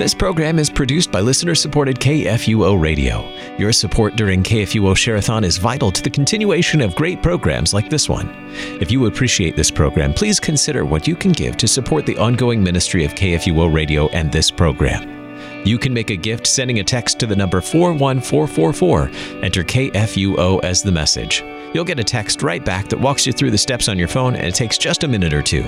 This program is produced by listener supported KFUO Radio. Your support during KFUO Shareathon is vital to the continuation of great programs like this one. If you appreciate this program, please consider what you can give to support the ongoing ministry of KFUO Radio and this program. You can make a gift sending a text to the number 41444. Enter KFUO as the message. You'll get a text right back that walks you through the steps on your phone, and it takes just a minute or two.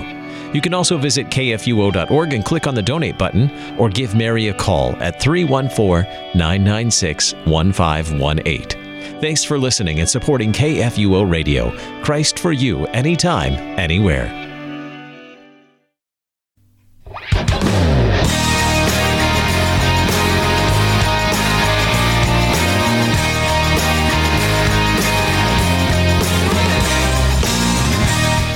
You can also visit kfuo.org and click on the donate button, or give Mary a call at 314 996 1518. Thanks for listening and supporting KFUO Radio. Christ for you, anytime, anywhere.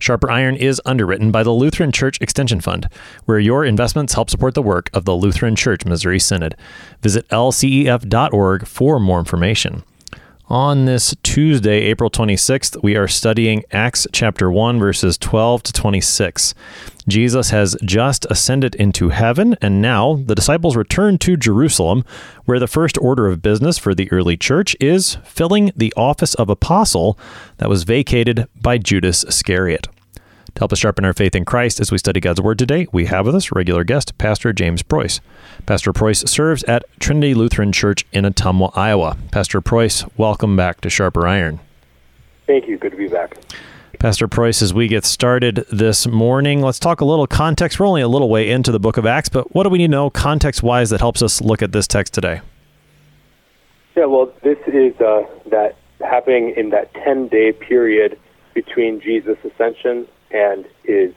Sharper Iron is underwritten by the Lutheran Church Extension Fund, where your investments help support the work of the Lutheran Church Missouri Synod. Visit lcef.org for more information. On this Tuesday, April 26th, we are studying Acts chapter 1, verses 12 to 26. Jesus has just ascended into heaven, and now the disciples return to Jerusalem, where the first order of business for the early church is filling the office of apostle that was vacated by Judas Iscariot. To help us sharpen our faith in Christ as we study God's Word today, we have with us regular guest, Pastor James Preuss. Pastor Preuss serves at Trinity Lutheran Church in Ottumwa, Iowa. Pastor Preuss, welcome back to Sharper Iron. Thank you. Good to be back. Pastor Preuss, as we get started this morning, let's talk a little context. We're only a little way into the book of Acts, but what do we need to know context wise that helps us look at this text today? Yeah, well, this is uh, that happening in that 10 day period between Jesus' ascension and is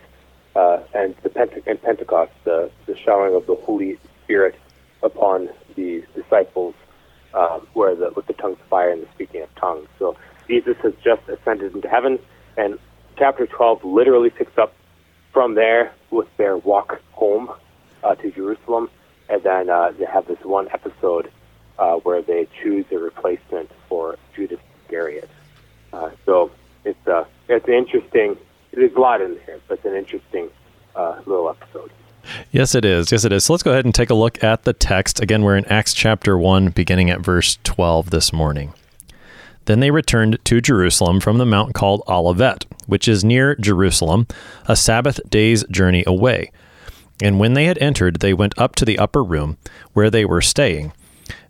uh, and the Pente- and Pentecost, the, the showering of the Holy Spirit upon the disciples, um, where the with the tongues of fire and the speaking of tongues. So Jesus has just ascended into heaven, and chapter 12 literally picks up from there with their walk home uh, to Jerusalem, and then uh, they have this one episode uh, where they choose a replacement for Judas Iscariot. Uh, so it's uh, it's interesting there's a lot in there, but it's an interesting uh, little episode. Yes, it is. Yes, it is. So let's go ahead and take a look at the text. Again, we're in Acts chapter 1, beginning at verse 12 this morning. Then they returned to Jerusalem from the mount called Olivet, which is near Jerusalem, a Sabbath day's journey away. And when they had entered, they went up to the upper room where they were staying.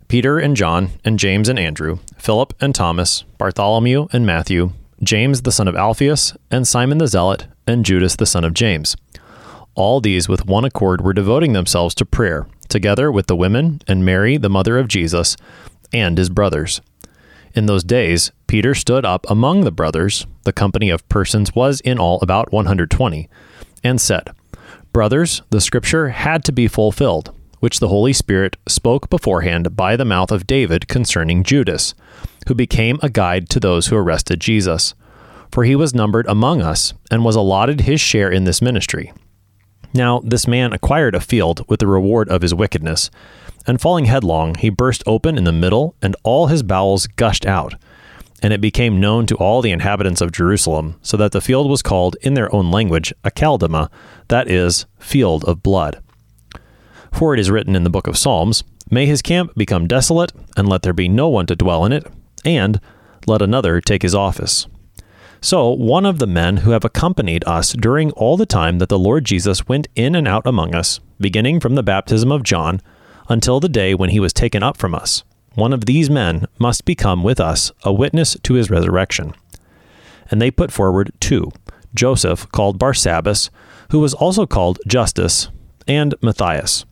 Peter and John, and James and Andrew, Philip and Thomas, Bartholomew and Matthew, James the son of Alphaeus, and Simon the Zealot, and Judas the son of James. All these with one accord were devoting themselves to prayer, together with the women and Mary, the mother of Jesus, and his brothers. In those days, Peter stood up among the brothers, the company of persons was in all about 120, and said, Brothers, the scripture had to be fulfilled, which the Holy Spirit spoke beforehand by the mouth of David concerning Judas who became a guide to those who arrested Jesus. For he was numbered among us and was allotted his share in this ministry. Now, this man acquired a field with the reward of his wickedness, and falling headlong, he burst open in the middle, and all his bowels gushed out. And it became known to all the inhabitants of Jerusalem, so that the field was called, in their own language, Akeldama, that is, field of blood. For it is written in the book of Psalms, May his camp become desolate, and let there be no one to dwell in it, and let another take his office. So, one of the men who have accompanied us during all the time that the Lord Jesus went in and out among us, beginning from the baptism of John until the day when he was taken up from us, one of these men must become with us a witness to his resurrection. And they put forward two Joseph, called Barsabbas, who was also called Justus, and Matthias.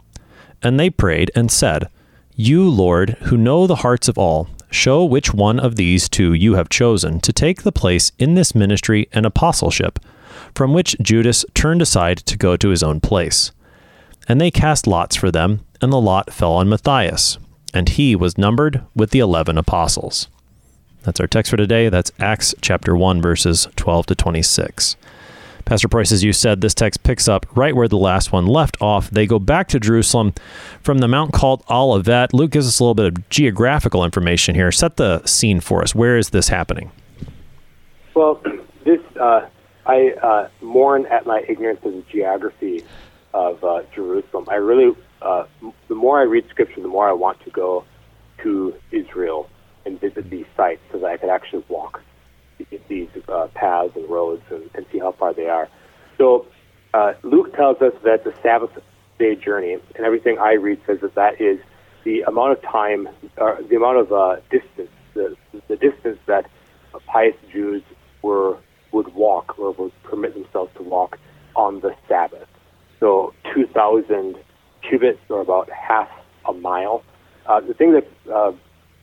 And they prayed and said, You, Lord, who know the hearts of all, Show which one of these two you have chosen to take the place in this ministry and apostleship, from which Judas turned aside to go to his own place. And they cast lots for them, and the lot fell on Matthias, and he was numbered with the eleven apostles. That's our text for today. That's Acts chapter 1, verses 12 to 26. Pastor Preuss, as you said, this text picks up right where the last one left off. They go back to Jerusalem from the mount called Olivet. Luke gives us a little bit of geographical information here. Set the scene for us. Where is this happening? Well, this uh, I uh, mourn at my ignorance of the geography of uh, Jerusalem. I really, uh, the more I read Scripture, the more I want to go to Israel and visit these sites so that I could actually walk these uh, paths and roads and, and, see how far they are. So uh, Luke tells us that the Sabbath day journey, and everything I read says that that is the amount of time, or the amount of uh, distance, the, the distance that pious Jews were would walk or would permit themselves to walk on the Sabbath. So 2,000 cubits, or about half a mile. Uh, the thing that's uh,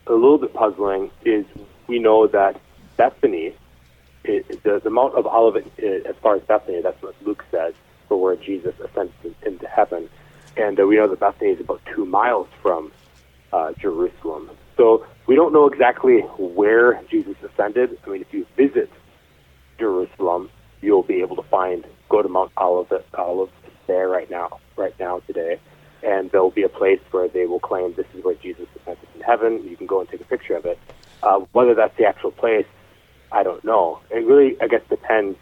a little bit puzzling is we know that Bethany, it, the, the Mount of Olivet, uh, as far as Bethany, that's what Luke says, for where Jesus ascended into heaven. And uh, we know that Bethany is about two miles from uh, Jerusalem. So we don't know exactly where Jesus ascended. I mean, if you visit Jerusalem, you'll be able to find, go to Mount Olivet, Olive there right now, right now today. And there'll be a place where they will claim this is where Jesus ascended in heaven. You can go and take a picture of it. Uh, whether that's the actual place I don't know. It really, I guess, depends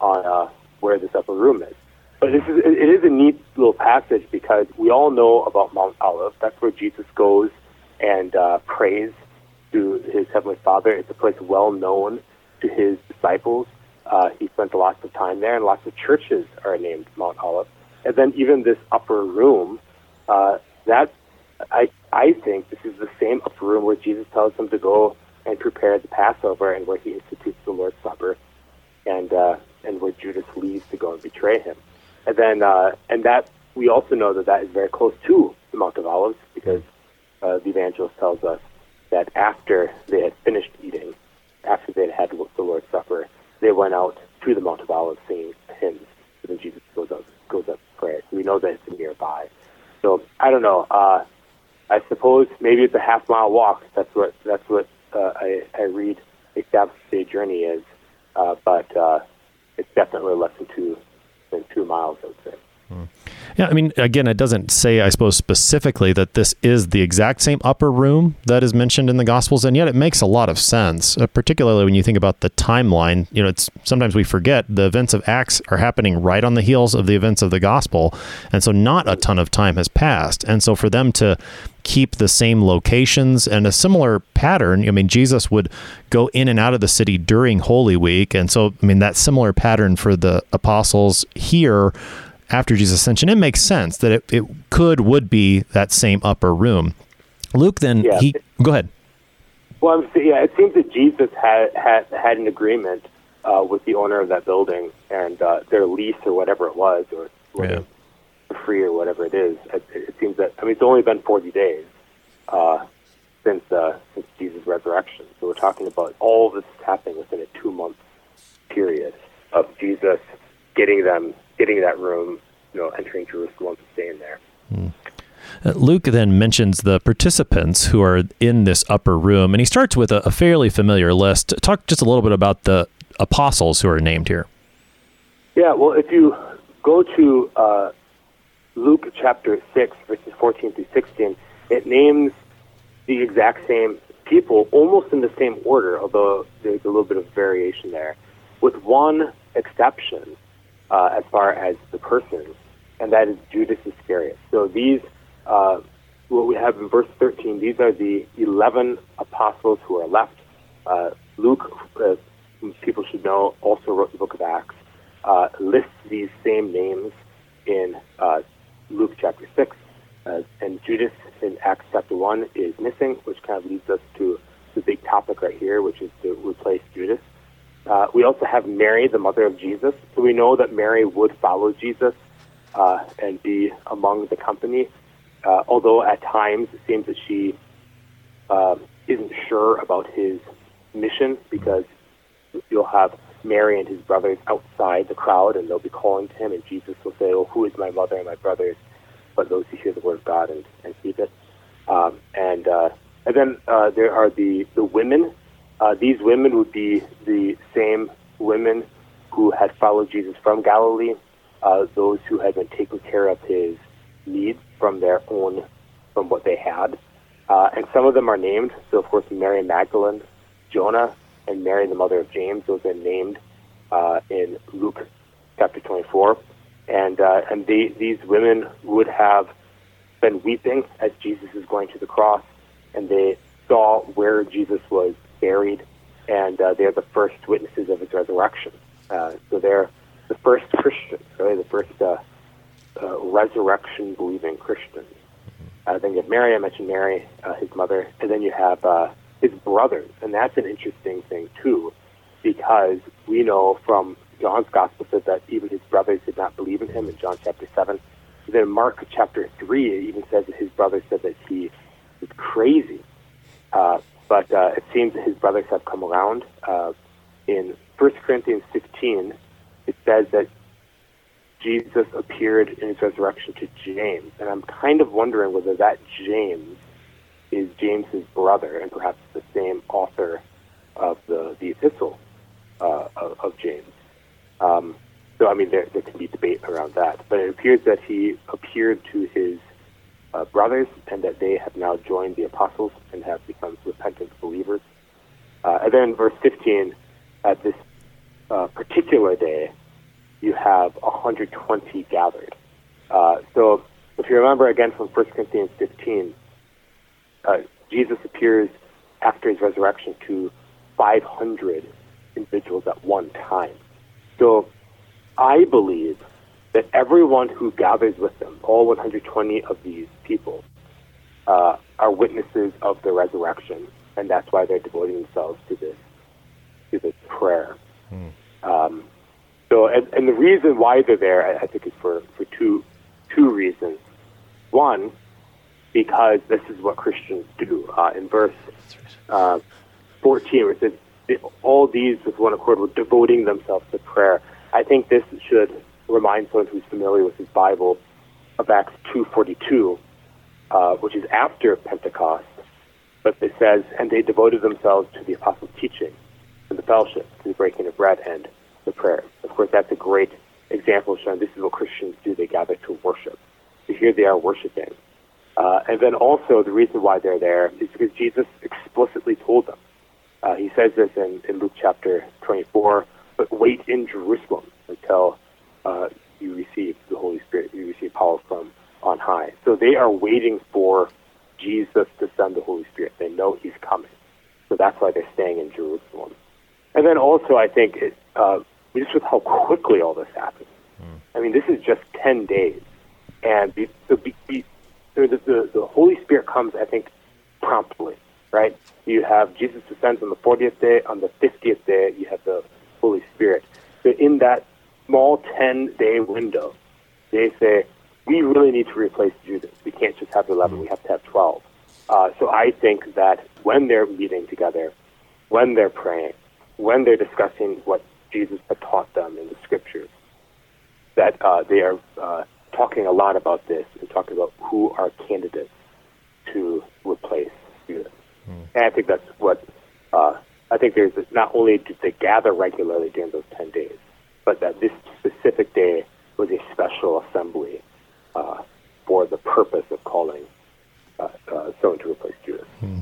on uh, where this upper room is. But this is it is a neat little passage because we all know about Mount Olive. That's where Jesus goes and uh, prays to his heavenly Father. It's a place well known to his disciples. Uh, he spent lots of time there, and lots of churches are named Mount Olive. And then even this upper room, uh, that I I think this is the same upper room where Jesus tells them to go and prepare the Passover and where he institutes the Lord's Supper and uh, and where Judas leaves to go and betray him. And then uh, and that we also know that that is very close to the Mount of Olives because uh, the evangelist tells us that after they had finished eating, after they had had the Lord's Supper, they went out to the Mount of Olives singing hymns. And then Jesus goes up goes up to pray. So we know that it's nearby. So I don't know. Uh, I suppose maybe it's a half mile walk. That's what that's what uh, I, I read a Sabbath day journey is, uh, but uh, it's definitely less than two than two miles. I would say. Hmm. Yeah, I mean, again, it doesn't say, I suppose, specifically that this is the exact same upper room that is mentioned in the Gospels, and yet it makes a lot of sense, uh, particularly when you think about the timeline. You know, it's sometimes we forget the events of Acts are happening right on the heels of the events of the Gospel, and so not a ton of time has passed, and so for them to keep the same locations and a similar pattern. I mean, Jesus would go in and out of the city during Holy Week. And so, I mean, that similar pattern for the apostles here after Jesus' ascension, it makes sense that it, it could, would be that same upper room. Luke then, yeah. he, go ahead. Well, I'm, yeah, it seems that Jesus had, had, had an agreement uh, with the owner of that building and uh, their lease or whatever it was, or yeah free or whatever it is. It, it seems that I mean it's only been 40 days uh, since uh, since Jesus' resurrection. So we're talking about all this happening within a two month period of Jesus getting them getting that room, you know, entering Jerusalem and staying there. Mm. Uh, Luke then mentions the participants who are in this upper room, and he starts with a, a fairly familiar list. Talk just a little bit about the apostles who are named here. Yeah, well, if you go to uh, Luke chapter 6, verses 14 through 16, it names the exact same people almost in the same order, although there's a little bit of variation there, with one exception uh, as far as the person, and that is Judas Iscariot. So these, uh, what we have in verse 13, these are the 11 apostles who are left. Uh, Luke, uh, people should know, also wrote the book of Acts, uh, lists these same names in uh, Luke chapter 6. Uh, and Judas in Acts chapter 1 is missing, which kind of leads us to the big topic right here, which is to replace Judas. Uh, we also have Mary, the mother of Jesus. So we know that Mary would follow Jesus uh, and be among the company, uh, although at times it seems that she uh, isn't sure about his mission because you'll have Mary and his brothers outside the crowd, and they'll be calling to him, and Jesus will say, "Oh, who is my mother and my brothers?" But those who hear the word of God and, and keep it. Um, and uh, and then uh, there are the the women Uh, these women would be the same women who had followed Jesus from Galilee, uh, those who had been taking care of his needs from their own, from what they had. Uh, and some of them are named. So, of course, Mary Magdalene, Joanna, and Mary, the mother of James, those are named uh, in Luke chapter 24. And, uh, and they, these women would have been weeping as Jesus is going to the cross, and they saw where Jesus was buried, and uh, they're the first witnesses of his resurrection. Uh, so they're the first Christians, really, the first uh, uh, resurrection believing Christians. Uh, then you have Mary, I mentioned Mary, his mother, and then you have his brothers, and that's an interesting thing too, because we know from John's gospel says that even his brothers did not believe in him in John chapter seven. Then Mark chapter three it even says that his brothers said that he was crazy. Uh, but uh, it seems that his brothers have come around. Uh, in 1 Corinthians 15, it says that Jesus appeared in his resurrection to James. And I'm kind of wondering whether that James is James's brother and perhaps the same author of the, the epistle uh, of, of, James. Um, so, I mean, there, there can be debate around that. But it appears that he appeared to his uh, brothers and that they have now joined the apostles and have become repentant believers. Uh, and then verse 15, at this uh, particular day, you have 120 gathered. Uh, so if you remember again from 1 Corinthians 15, uh, Jesus appears after his resurrection to 500 individuals at one time. So I believe that everyone who gathers with them, all 120 of these people, uh, are witnesses of the resurrection, and that's why they're devoting themselves to this to this prayer. Hmm. Um, so, and, and the reason why they're there, I, I think, is for, for two two reasons. One, because this is what Christians do. Uh, in verse uh, 14, where it says, all these with one accord were devoting themselves to prayer. I think this should remind someone who's familiar with his Bible of Acts 2.42, uh, which is after Pentecost. But it says, and they devoted themselves to the apostles' teaching, to the fellowship, to the breaking of bread, and the prayer. Of course, that's a great example of showing this is what Christians do. They gather to worship. So here they are worshiping. Uh, and then also the reason why they're there is because Jesus explicitly told them. Uh, he says this in, in Luke chapter 24, but wait in Jerusalem until uh, you receive the Holy Spirit, you receive power from on high. So they are waiting for Jesus to send the Holy Spirit. They know he's coming. So that's why they're staying in Jerusalem. And then also, I think it, uh, just with how quickly all this happens. Mm. I mean, this is just 10 days. And be, so be, be, the, the, the Holy Spirit comes, I think, promptly, right? You have Jesus descends on the 40th day. On the 50th day, you have the Holy Spirit. So in that small 10 day window, they say, we really need to replace Judas. We can't just have 11, we have to have 12. Uh, so I think that when they're meeting together, when they're praying, when they're discussing what Jesus had taught them in the scriptures, that uh, they are uh, talking a lot about this and talking about who are candidates to replace Judas. Mm. And I think that's what uh, I think there's not only do they gather regularly during those 10 days, but that this specific day was a special assembly uh, for the purpose of calling uh, uh, someone to replace Judas. Hmm.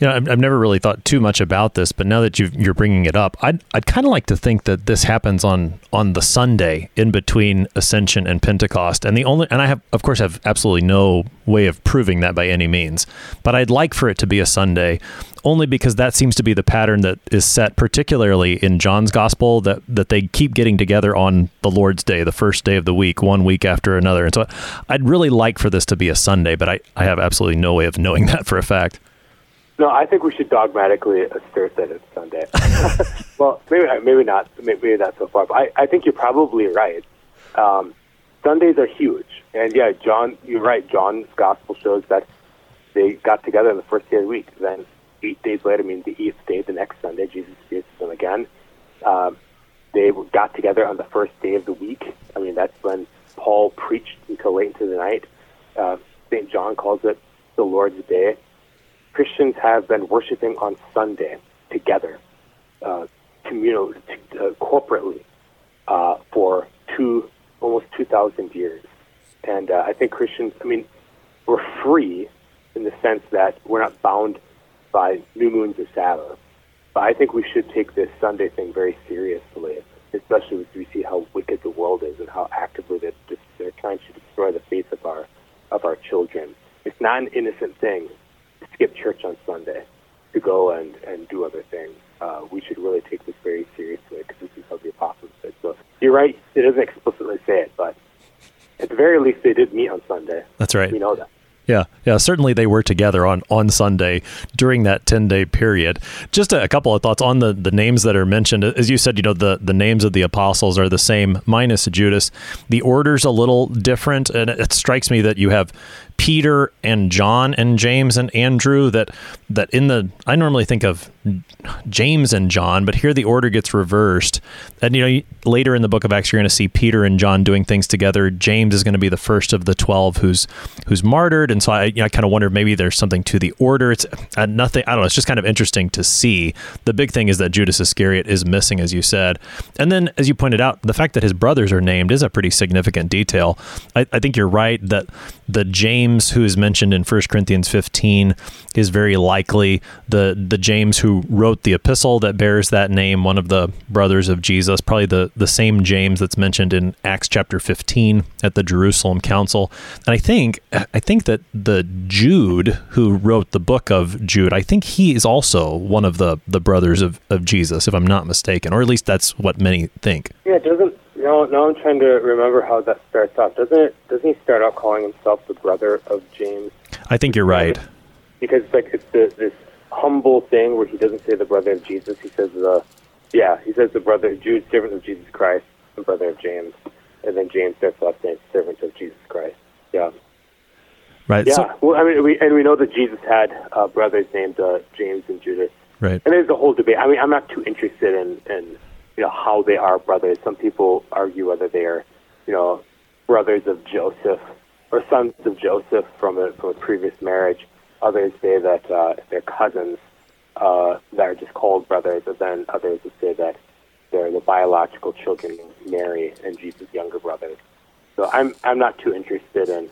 You know, I've, I've, never really thought too much about this, but now that you are bringing it up, I'd, I'd kind of like to think that this happens on on the Sunday in between Ascension and Pentecost, and the only and I have of course have absolutely no way of proving that by any means, but I'd like for it to be a Sunday, only because that seems to be the pattern that is set, particularly in John's Gospel, that that they keep getting together on the Lord's Day, the first day of the week, one week after another, and so I'd really like for this to be a Sunday, but I I have absolutely no way of knowing that for a fact. No, I think we should dogmatically assert that it's Sunday. well, maybe maybe not. Maybe not so far. But I, I think you're probably right. Um, Sundays are huge, and yeah, John, you're right. John's gospel shows that they got together on the first day of the week. Then eight days later, I mean the eighth day, the next Sunday, Jesus to them again. Um, they got together on the first day of the week. I mean, that's when Paul preached until late into the night. Uh, St. John calls it the Lord's Day. Christians have been worshiping on Sunday. together, uh, communal, uh, corporately, uh, for two almost two thousand years. And uh, I think Christians, I mean, we're free in the sense that we're not bound by new moons or Sabbath. But I think we should take this Sunday thing very seriously, especially as we see how wicked the world is and how actively they're, trying to destroy the faith of our of our children. It's not an innocent thing to skip church on Sunday, to go and, and do other things. Uh, we should really take this very seriously because this is how the apostles did. So you're right; it doesn't explicitly say it, but at the very least, they did meet on Sunday. That's right. We know that. Yeah, yeah. Certainly, they were together on on Sunday during that ten day period. Just a, a, couple of thoughts on the the names that are mentioned. As you said, you know the the names of the apostles are the same minus Judas. The order's a little different, and it strikes me that you have Peter and John and James and Andrew that that in the I normally think of James and John, but here the order gets reversed. And you know later in the book of Acts you're going to see Peter and John doing things together. James is going to be the first of the 12 who's who's martyred and so I you know, I kind of wonder maybe there's something to the order. It's uh, nothing I don't know, it's just kind of interesting to see. The big thing is that Judas Iscariot is missing as you said. And then as you pointed out, the fact that his brothers are named is a pretty significant detail. I, I think you're right that the James who is mentioned in 1 Corinthians 15 is very likely the the James who wrote the epistle that bears that name, one of the brothers of Jesus, probably the the same James that's mentioned in Acts chapter 15 at the Jerusalem Council. And I think I think that the Jude who wrote the book of Jude, I think he is also one of the the brothers of, of Jesus, if I'm not mistaken, or at least that's what many think. Yeah, doesn't now, now I'm trying to remember how that starts off. Doesn't it? Doesn't he start out calling himself the brother of James? I think you're right. Because like it's the, this humble thing where he doesn't say the brother of Jesus. He says the, yeah, he says the brother Jude, servant of Jesus Christ, the brother of James, and then James starts off saying servant of Jesus Christ. Yeah. Right. Yeah. So, well, I mean, we and we know that Jesus had uh, brothers named uh, James and Judas. Right. And there's a whole debate. I mean, I'm not too interested in in you know how they are brothers. Some people argue whether they are, you know, brothers of Joseph or sons of Joseph from a from a previous marriage. Others say that uh, they're cousins uh, that are just called brothers, and then others would say that they're the biological children of Mary and Jesus' younger brothers. So I'm I'm not too interested in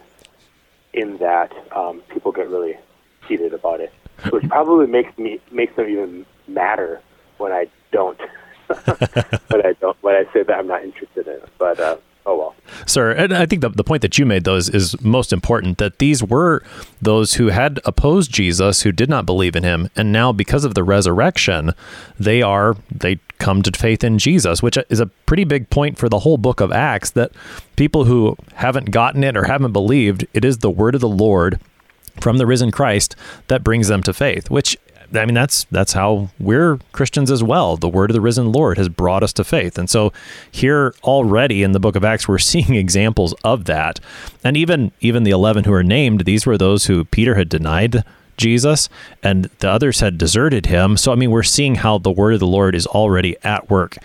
in that. Um, people get really heated about it, which probably makes me makes them even madder when I don't but I don't. When I say that, I'm not interested in it. But uh, oh well. Sir, and I think the, the point that you made, though, is, is most important that these were those who had opposed Jesus, who did not believe in him. And now, because of the resurrection, they are, they come to faith in Jesus, which is a pretty big point for the whole book of Acts that people who haven't gotten it or haven't believed, it is the word of the Lord from the risen Christ that brings them to faith, which I mean, that's that's how we're Christians as well. The word of the risen Lord has brought us to faith, and so here already in the Book of Acts, we're seeing examples of that. And even even the eleven who are named, these were those who Peter had denied Jesus, and the others had deserted him. So I mean, we're seeing how the word of the Lord is already at work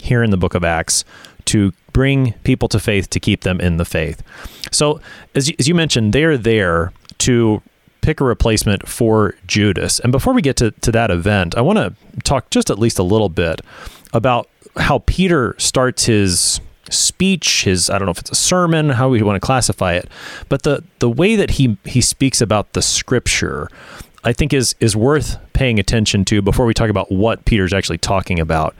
here in the Book of Acts to bring people to faith to keep them in the faith. So as you, as you mentioned, they're there to pick a replacement for Judas. And before we get to, to that event, I want to talk just at least a little bit about how Peter starts his speech, his I don't know if it's a sermon, how we want to classify it, but the the way that he he speaks about the scripture, I think is is worth paying attention to before we talk about what Peter's actually talking about.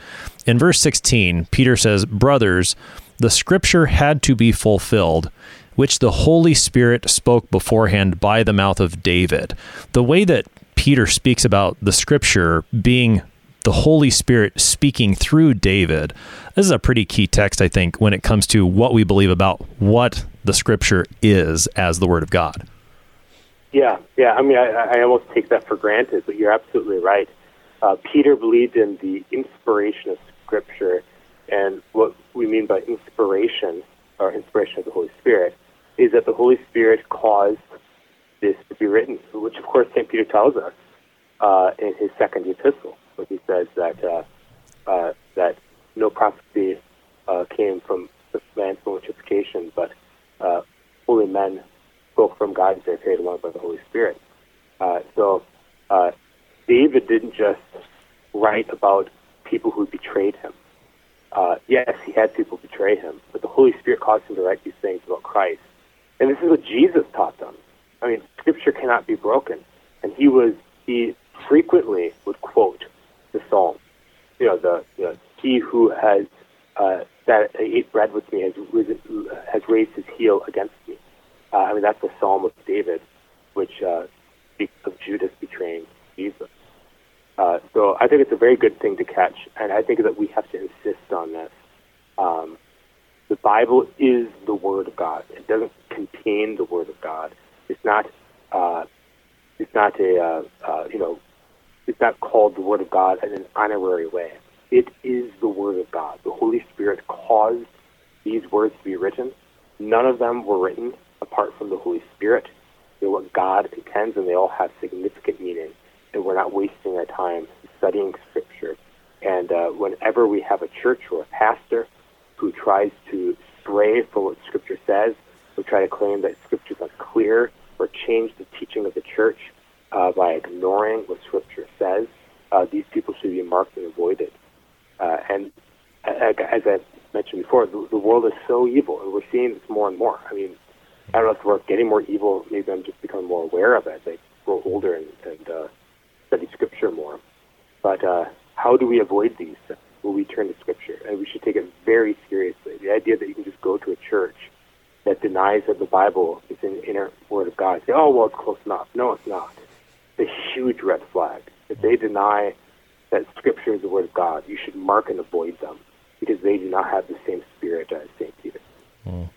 In verse 16, Peter says, "Brothers, the scripture had to be fulfilled which the Holy Spirit spoke beforehand by the mouth of David. The way that Peter speaks about the scripture being the Holy Spirit speaking through David. This is a pretty key text, I think, when it comes to what we believe about what the scripture is as the Word of God. Yeah, yeah. I mean, I, I almost take that for granted, but you're absolutely right. Uh, Peter believed in the inspiration of Scripture, and what we mean by inspiration, or inspiration of the Holy Spirit, is that the Holy Spirit caused this to be written, which of course St. Peter tells us uh, in his second epistle, where he says that uh, uh, that no prophecy uh, came from man's interpretation, but uh, holy men spoke from God as they were carried along by the Holy Spirit. Uh, so David didn't just write about people who betrayed him. Yes, he had people betray him, but the Holy Spirit caused him to write these things about Christ. And this is what Jesus taught them. I mean, Scripture cannot be broken. And he was he frequently would quote the Psalm. You know, the you know, he who has uh, that ate bread with me has risen, has raised his heel against me. Uh, I mean, that's the Psalm of David, which uh, of Judas betraying Jesus. Uh, so I think it's a very good thing to catch, and I think that we have to insist on this. Um, the Bible is the Word of God. It doesn't contain the Word of God. It's not. Uh, it's not a. Uh, uh, you know. It's not called the Word of God in an honorary way. It is the Word of God. The Holy Spirit caused these words to be written. None of them were written apart from the Holy Spirit. They're what God intends, and they all have significant meaning and we're not wasting our time studying Scripture. And uh, whenever we have a church or a pastor who tries to stray from what Scripture says, or try to claim that Scripture is unclear, or change the teaching of the church uh, by ignoring what Scripture says, uh, these people should be marked and avoided. Uh, and as I mentioned before, the, the world is so evil, and we're seeing this more and more. I mean, I don't know if we're getting more evil. Maybe I'm just becoming more aware of it as I grow older and, and uh, study Scripture more. But uh, how do we avoid these? We turn to Scripture? And we should take it very seriously. The idea that you can just go to a church that denies that the Bible is an inerrant Word of God, say, oh, well, it's close enough. No, it's not. It's a huge red flag. If they deny that Scripture is the Word of God, you should mark and avoid them because they do not have the same spirit as St. Peter. Mm.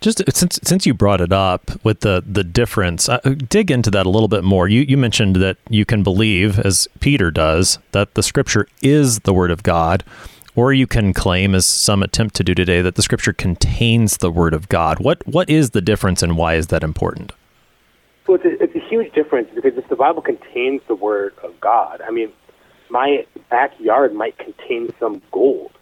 Just since since you brought it up with the the difference, uh, dig into that a little bit more. You you mentioned that you can believe, as Peter does, that the Scripture is the Word of God, or you can claim, as some attempt to do today, that the Scripture contains the Word of God. What what is the difference, and why is that important? Well, it's a, it's a huge difference because if the Bible contains the Word of God, I mean, my backyard might contain some gold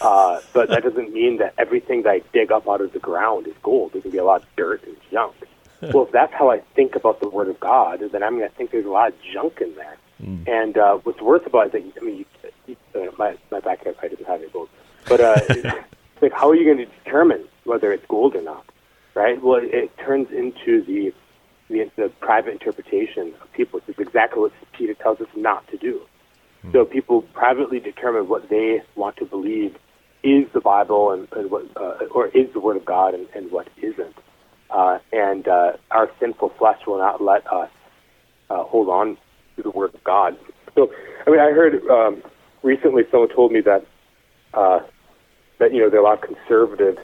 uh, but that doesn't mean that everything that I dig up out of the ground is gold. There can be a lot of dirt and junk. well, if that's how I think about the Word of God, then I'm going to think there's a lot of junk in there. Mm. And uh, what's worse about it is that, I mean, you, you, uh, my, my backyard probably doesn't have any gold. But uh, like, how are you going to determine whether it's gold or not? Right? Well, it, it turns into the, the, the private interpretation of people, which is exactly what Peter tells us not to do. Mm. So people privately determine what they want to believe is the Bible and, and what, uh, or is the Word of God and, and what isn't. Uh, and uh, our sinful flesh will not let us uh, hold on to the Word of God. So, I mean, I heard um, recently someone told me that uh, that you know there are a lot of conservative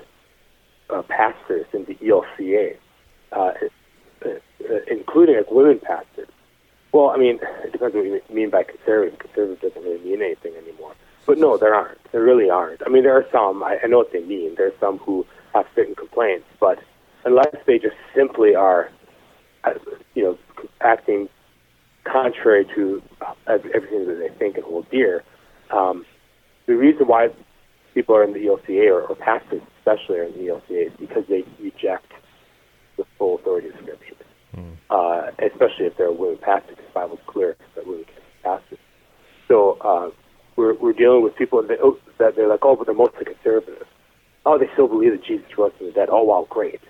uh, pastors in the ELCA, uh, uh, including like women pastors. Well, I mean, it depends what you mean by conservative. Conservative doesn't really mean anything anymore. But no, there aren't. There really aren't. I mean, there are some. I, I know what they mean. There are some who have certain complaints, but unless they just simply are, uh, you know, acting contrary to uh, everything that they think and hold dear, um, the reason why people are in the ELCA or, or pastors especially are in the ELCA is because they reject the full authority of Scripture. Mm. Uh, especially if they're a women pastors, because the Bible's clear that women can be pastors. So uh, we're we're dealing with people that, oh, that they're like, oh, but they're mostly conservative. Oh, they still believe that Jesus rose from the dead. Oh, wow, great,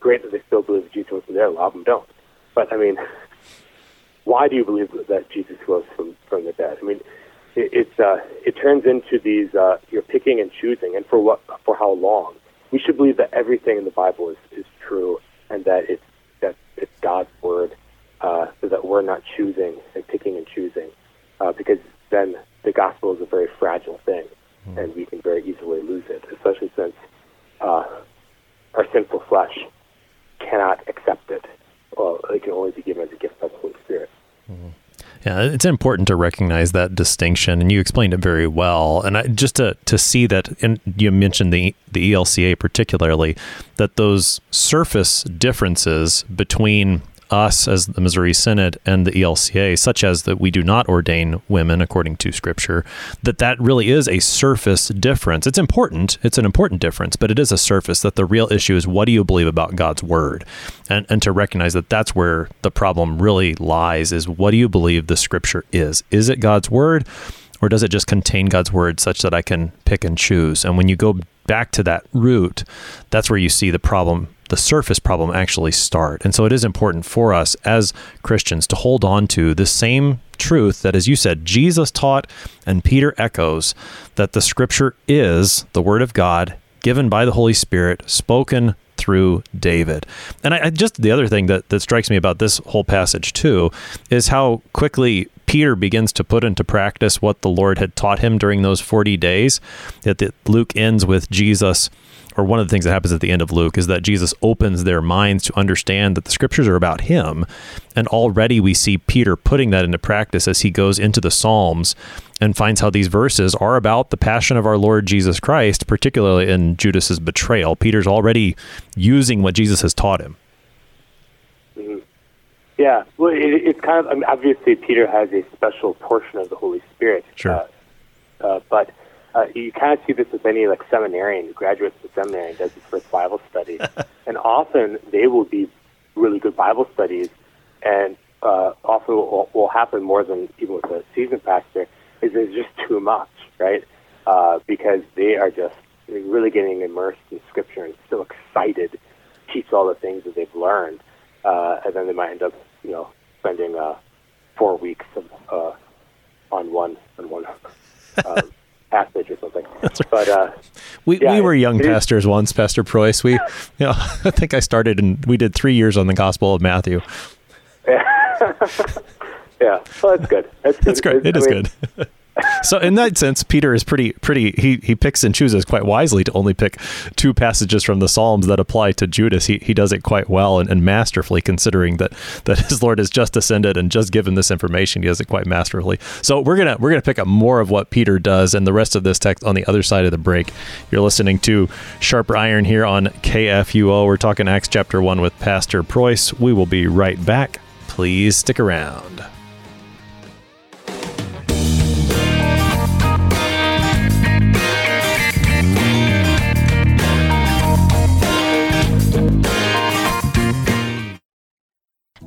great that they still believe that Jesus rose from the dead. A lot of them don't. But I mean, why do you believe that Jesus rose from from the dead? I mean, it, it's uh, it turns into these uh, you're picking and choosing, and for what for how long? We should believe that everything in the Bible is is true, and that it's that it's God's word, uh, so that we're not choosing and picking and choosing, uh, because then the gospel is a very fragile thing, mm. and we can very easily lose it, especially since uh, our sinful flesh cannot accept it. Well, it can only be given as a gift by the Holy Spirit. Mm. Yeah, it's important to recognize that distinction, and you explained it very well. And I, just to to see that, and you mentioned the the ELCA particularly, that those surface differences between us as the Missouri Synod and the ELCA, such as that we do not ordain women according to Scripture, that that really is a surface difference. It's important. It's an important difference, but it is a surface. That the real issue is what do you believe about God's Word, and and to recognize that that's where the problem really lies. Is what do you believe the Scripture is? Is it God's Word? or does it just contain God's word such that I can pick and choose? And when you go back to that root, that's where you see the problem, the surface problem actually start. And so it is important for us as Christians to hold on to the same truth that, as you said, Jesus taught and Peter echoes that the scripture is the word of God given by the Holy Spirit, spoken through David. And I, I, just the other thing that, that strikes me about this whole passage too is how quickly Peter begins to put into practice what the Lord had taught him during those 40 days. That, Luke ends with Jesus or one of the things that happens at the end of Luke is that Jesus opens their minds to understand that the scriptures are about him. And already we see Peter putting that into practice as he goes into the Psalms and finds how these verses are about the passion of our Lord Jesus Christ, particularly in Judas's betrayal. Peter's already using what Jesus has taught him. Mm-hmm. Yeah, well, it, it's kind of I mean, obviously Peter has a special portion of the Holy Spirit. Sure. Uh, uh, but uh, you kind of see this with any like seminarian who graduates from seminary and does his first Bible study, and often they will be really good Bible studies, and uh, often will, will happen more than even with a seasoned pastor is there's just too much, right? Uh, because they are just really getting immersed in Scripture and so excited to teach all the things that they've learned, uh, and then they might end up, you know, spending uh, four weeks of, uh, on one on one. Um, passage or something. But uh, we yeah, we were young pastors is. once, Pastor Preuss. We, you know, I think I started and we did three years on the Gospel of Matthew. Yeah, yeah. Well, that's good. That's good. That's great. It I is mean, good. So in that sense, Peter is pretty pretty he he picks and chooses quite wisely to only pick two passages from the Psalms that apply to Judas. He he does it quite well and, and masterfully considering that that his Lord has just ascended and just given this information. He does it quite masterfully. So we're gonna we're gonna pick up more of what Peter does and the rest of this text on the other side of the break. You're listening to Sharper Iron here on KFUO. We're talking Acts chapter one with Pastor Preuss. We will be right back. Please stick around.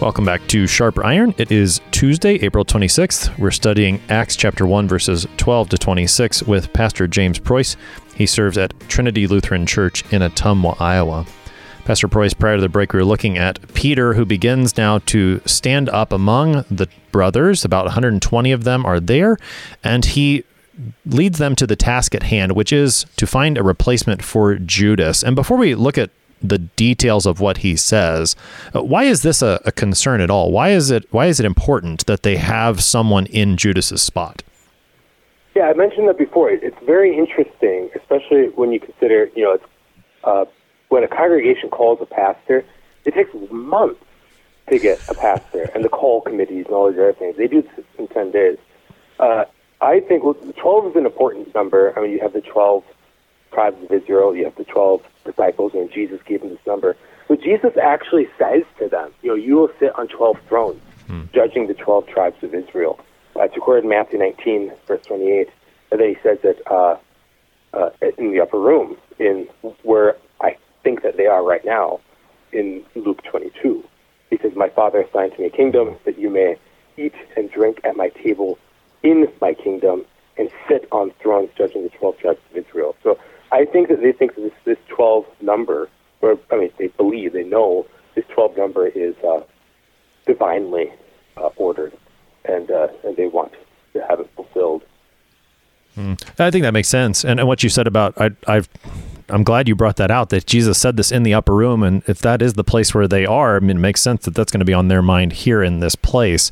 Welcome back to Sharp Iron. It is Tuesday, April 26th. We're studying Acts chapter 1, verses 12 to 26 with Pastor James Preuss. He serves at Trinity Lutheran Church in Ottumwa, Iowa. Pastor Preuss, prior to the break, we were looking at Peter, who begins now to stand up among the brothers. About 120 of them are there, and he leads them to the task at hand, which is to find a replacement for Judas. And before we look at the details of what he says. Uh, why is this a, a, concern at all? Why is it why is it important that they have someone in Judas's spot? Yeah, I mentioned that before. It's very interesting, especially when you consider, you know, it's, uh, when a congregation calls a pastor, it takes months to get a pastor and the call committees and all these other things. They do this in 10 days. Uh, I think well, 12 is an important number. I mean, you have the 12 tribes of Israel, you have the 12 disciples, and Jesus gave them this number. But Jesus actually says to them, you know, you will sit on 12 thrones, hmm. judging the 12 tribes of Israel. Uh, it's recorded in Matthew 19, verse 28. And then he says that uh, uh, in the upper room, in where I think that they are right now, in Luke 22. He says, My Father assigned to me a kingdom that you may eat and drink at my table in my kingdom and sit on thrones judging the 12 tribes of Israel. So I think that they think that this, this 12 number, or I mean, they believe, they know this 12 number is uh, divinely uh, ordered, and uh, and they want to have it fulfilled. Mm. I think that makes sense. And, and what you said about I, I've I'm glad you brought that out that Jesus said this in the upper room. And if that is the place where they are, I mean, it makes sense that that's going to be on their mind here in this place.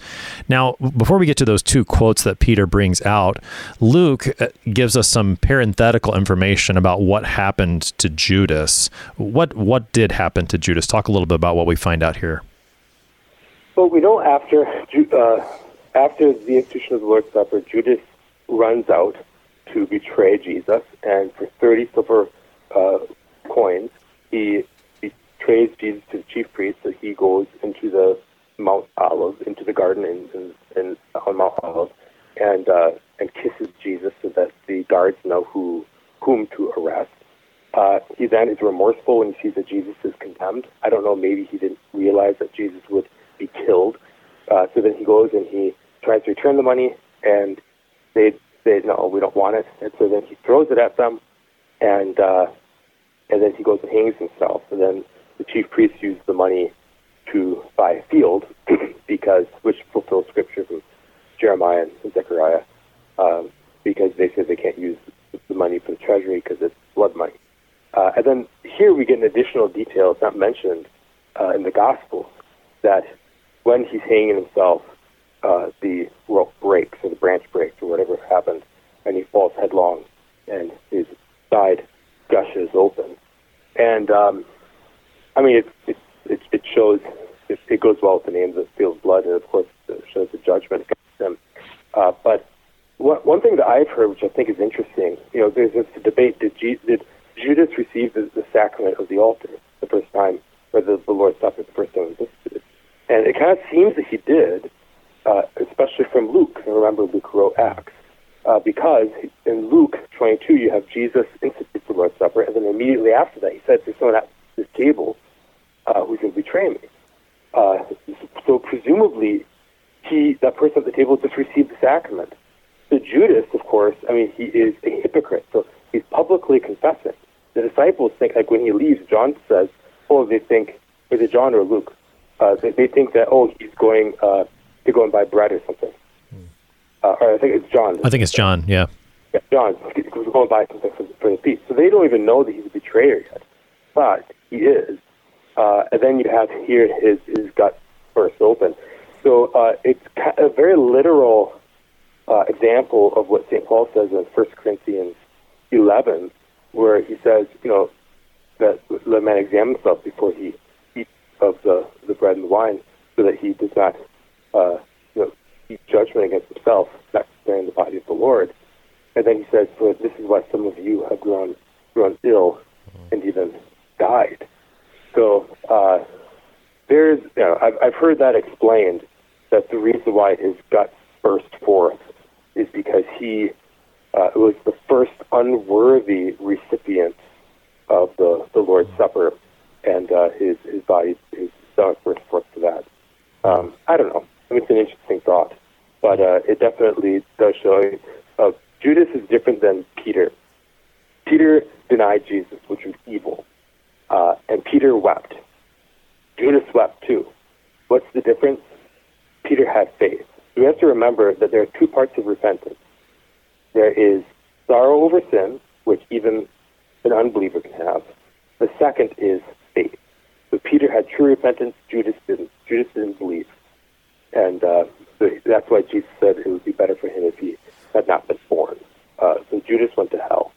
Now, before we get to those two quotes that Peter brings out, Luke uh, gives us some parenthetical information about what happened to Judas. What, what did happen to Judas? Talk a little bit about what we find out here. Well, we know after uh, after the institution of the Lord's Supper, Judas runs out to betray Jesus, and for 30 silver uh, coins, he betrays Jesus to the chief priest. So he goes into the Mount Olive, into the garden in, in, in on Mount Olive, and uh, and kisses Jesus so that the guards know who whom to arrest. Uh, he then is remorseful when he sees that Jesus is condemned. I don't know, maybe he didn't realize that Jesus would be killed. Uh, so then he goes and he tries to return the money, and they say, no, we don't want it. And so then he throws it at them, and uh, and then he goes and hangs himself. And then the chief priests use the money to buy a field, because which fulfills scripture from Jeremiah and Zechariah, um, because they said they can't use the money for the treasury because it's blood money. Uh, and then here we get an additional detail, it's not mentioned uh, in the Gospel, that when he's hanging himself, uh, the rope breaks or the branch breaks or whatever happened, and he falls headlong, and his side gushes open. And um, I mean, it it it, it shows it, it goes well with the names of Field's blood, and of course it shows the judgment against him. Uh, but one, one thing that I've heard, which I think is interesting, you know, there's this debate: did, G, did Judas receive the, the sacrament of the altar the first time, or the, the Lord's Supper the first time it was? And it kind of seems that he did, uh, especially from Luke. Remember, Luke wrote Acts. Uh, because in Luke 22, you have Jesus institute the Lord's Supper, and then immediately after that, he said to someone at this table uh, who's going to betray me. Uh, so presumably, he that person at the table just received the sacrament. So Judas, of course, I mean, he is a hypocrite. So he's publicly confessing. The disciples think, like when he leaves, John says, "Oh, they think, is it John or Luke? Uh, they, they think that oh, he's going uh, to go and buy bread or something." Uh, or I think it's John. I think it's John. Yeah. Yeah, John. He's going buy something for, for the feast. So they don't even know that he's a betrayer yet, but he is. Uh, and then you have here his his gut burst open. So uh, it's a very literal uh, example of what St. Paul says in 1 Corinthians 11, where he says, you know, that the man examine himself before he eats of the, the bread and the wine, so that he does not, uh, judgment against himself, not sparing the body of the Lord. And then he says, for this is why some of you have grown grown ill and even died. So uh, there's, you know, I've, I've heard that explained that the reason why his guts burst forth is because he uh, was the first unworthy recipient of the, the Lord's Supper, and uh, his his body, his stomach burst forth for that. Um, I don't know. I mean, it's an interesting thought, but uh, it definitely does show. Uh, Judas is different than Peter. Peter denied Jesus, which was evil, uh, and Peter wept. Judas wept too. What's the difference? Peter had faith. We have to remember that there are two parts of repentance. There is sorrow over sin, which even an unbeliever can have. The second is faith. So Peter had true repentance. Judas didn't. Judas didn't believe, and uh, that's why Jesus said it would be better for him if he had not been born. Uh, so Judas went to hell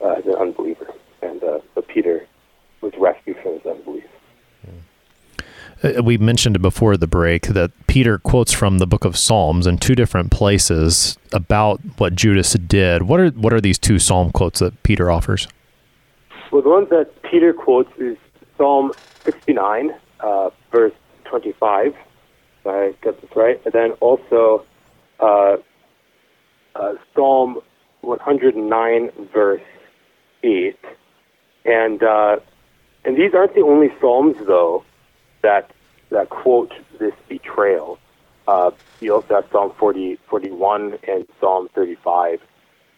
uh, as an unbeliever, and uh, but Peter was rescued from his unbelief. Uh, we mentioned before the break that Peter quotes from the book of Psalms in two different places about what Judas did. What are what are these two psalm quotes that Peter offers? Well, the one that Peter quotes is Psalm 69, uh, verse 25. I get this right, and then also uh, uh, Psalm 109, verse 8, and uh, and these aren't the only psalms though that that quote this betrayal. Uh, you also have Psalm 40, 41 and Psalm 35,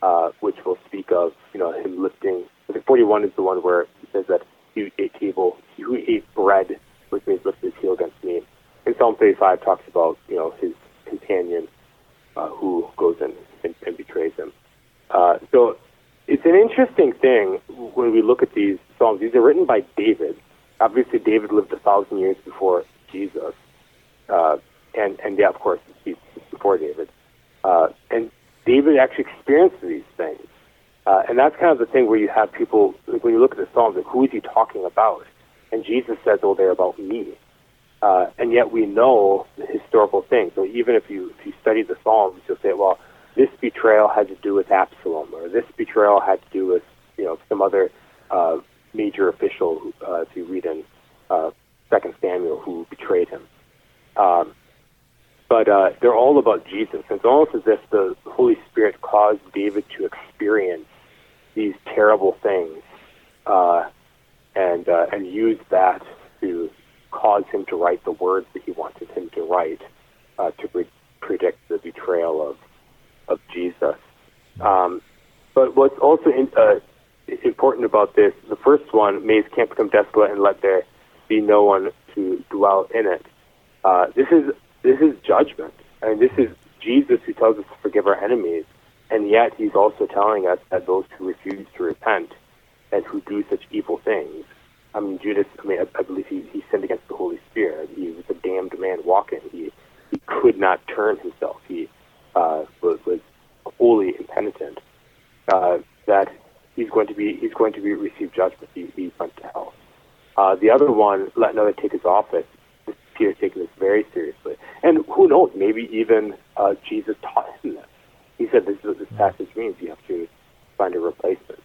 uh, which will speak of you know him lifting. I think 41 is the one where he says that he ate table, he ate bread, which means lifted his heel against me. And Psalm 35 talks about you know his companion uh, who goes in and, and betrays him. Uh, so it's an interesting thing when we look at these psalms. These are written by David obviously David lived a thousand years before Jesus, uh, and and yeah, of course, he's before David, uh, and David actually experienced these things, uh, and that's kind of the thing where you have people like, when you look at the Psalms, like who is he talking about? And Jesus says, "Oh, they're about me," uh, and yet we know the historical thing. So even if you if you study the Psalms, you'll say, well, this betrayal had to do with Absalom, or this betrayal had to do with you know some other uh, major official. Uh, if you read in uh, Second Samuel, who betrayed him. Um, but uh, they're all about Jesus. It's almost as if the Holy Spirit caused David to experience these terrible things, uh, and uh, and use that to cause him to write the words that he wanted him to write uh, to pre- predict the betrayal of of Jesus. Um, but what's also in, uh, important about this, the first one, his camp become desolate and let there be no one to dwell in it. Uh, this is this is judgment. I mean, this is Jesus who tells us to forgive our enemies, and yet he's also telling us that those who refuse to repent and who do such evil things. I mean, Judas. I mean, I, I believe he, he sinned against the Holy Spirit. He was a damned man walking. He he could not turn himself. He uh, was, was wholly impenitent. Uh, that he's going to be he's going to be receive judgment. He, he went to hell. Uh, the other one, let another take his office. Peter taking this very seriously. And who knows, maybe even uh, Jesus taught him this. He said this is what this passage means. You have to find a replacement.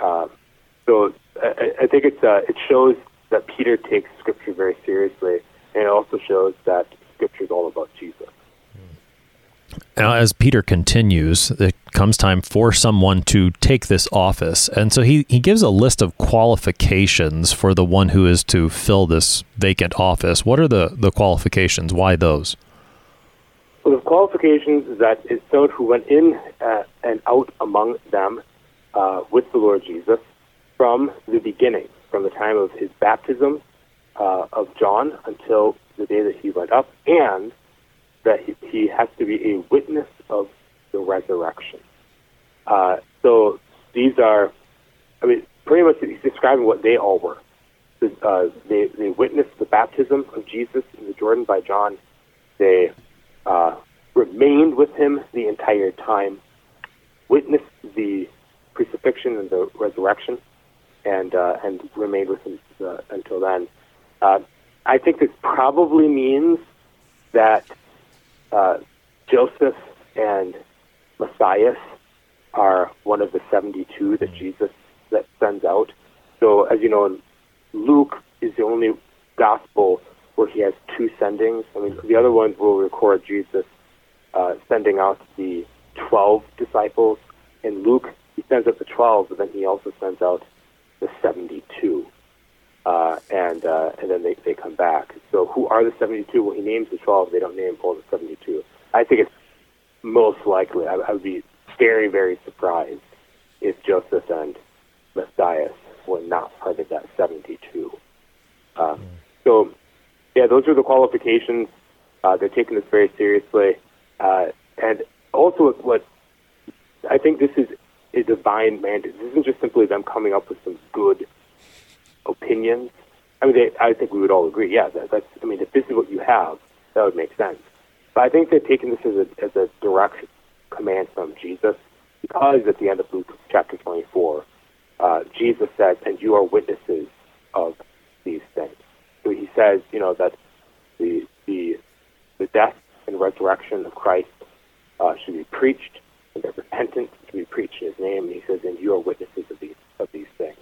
Um, so I, I think it's uh, it shows that Peter takes Scripture very seriously, and it also shows that Scripture is all about Jesus. Now, as Peter continues, it comes time for someone to take this office. And so he, he gives a list of qualifications for the one who is to fill this vacant office. What are the, the qualifications? Why those? Well, the qualifications is that it's someone who went in uh, and out among them uh, with the Lord Jesus from the beginning, from the time of his baptism uh, of John until the day that he went up, and that he, he has to be a witness of the resurrection. Uh, so these are, I mean, pretty much he's describing what they all were. Uh, they, they witnessed the baptism of Jesus in the Jordan by John. They uh, remained with him the entire time, witnessed the crucifixion and the resurrection, and uh, and remained with him uh, until then. Uh, I think this probably means that uh, Joseph and Matthias are one of the 72 that Jesus that sends out. So, as you know, Luke is the only gospel where he has two sendings. I mean, the other ones will record Jesus uh, sending out the 12 disciples. In Luke, he sends out the 12, but then he also sends out the 72. Uh, and uh, and then they, they come back. So who are the 72? Well, he names the 12. They don't name all the 72. I think it's most likely. I, I would be very, very surprised if Joseph and Matthias were not part of that 72. Uh. So, yeah, those are the qualifications. Uh, they're taking this very seriously. Uh, and also, what I think this is a divine mandate. This isn't just simply them coming up with some good opinions. I mean, they, I think we would all agree. Yeah, that, that's. I mean, if this is what you have, that would make sense. But I think they're taking this as a as a direct command from Jesus, because at the end of Luke chapter 24, uh, Jesus says, "And you are witnesses of these things." So he says, you know, that the the the death and resurrection of Christ uh, should be preached, and should be preached in His name. And he says, "And you are witnesses of these of these things."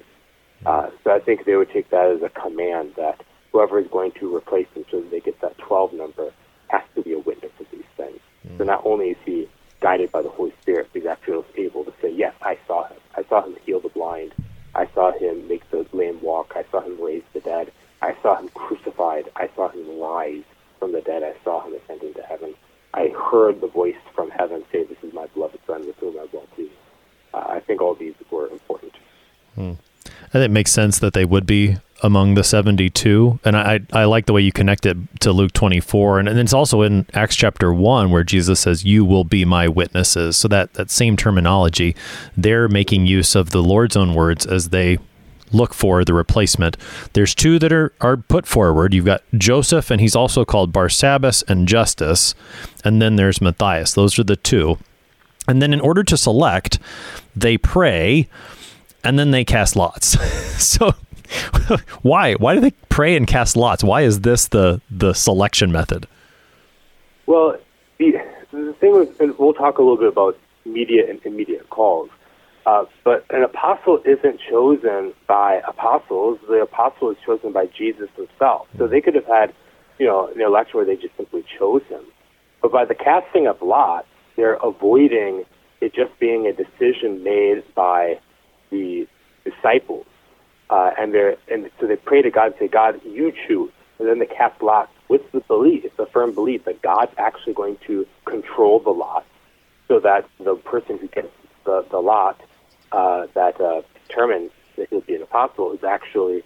Uh, so I think they would take that as a command that whoever is going to replace them so that they get that 12 number has to be a witness of these things. Mm. So not only is he guided by the Holy Spirit, but he's actually able to say, yes, I saw him. I saw him heal the blind. I saw him make the lame walk. I saw him raise the dead. I saw him crucified. I saw him rise from the dead. I saw him ascend into heaven. I heard the voice from heaven say, this is my beloved son with whom I well pleased. Uh, I think all these were important. Hmm. And it makes sense that they would be among the 72. And I, I like the way you connect it to Luke 24. And, and it's also in Acts chapter 1 where Jesus says, You will be my witnesses. So that, that same terminology, they're making use of the Lord's own words as they look for the replacement. There's two that are, are put forward. You've got Joseph, and he's also called Barsabbas and Justus. And then there's Matthias. Those are the two. And then in order to select, they pray and then they cast lots. so why? Why do they pray and cast lots? Why is this the the selection method? Well, the the thing and we'll talk a little bit about immediate and immediate calls. Uh, but an apostle isn't chosen by apostles. The apostle is chosen by Jesus himself. So they could have had, you know, an election where they just simply chose him. But by the casting of lots, they're avoiding it just being a decision made by the disciples. Uh, and they're and so they pray to God and say, God, you choose. And then they cast lots with the belief, a firm belief that God's actually going to control the lot so that the person who gets the, the lot uh, that uh, determines that he'll be an apostle is actually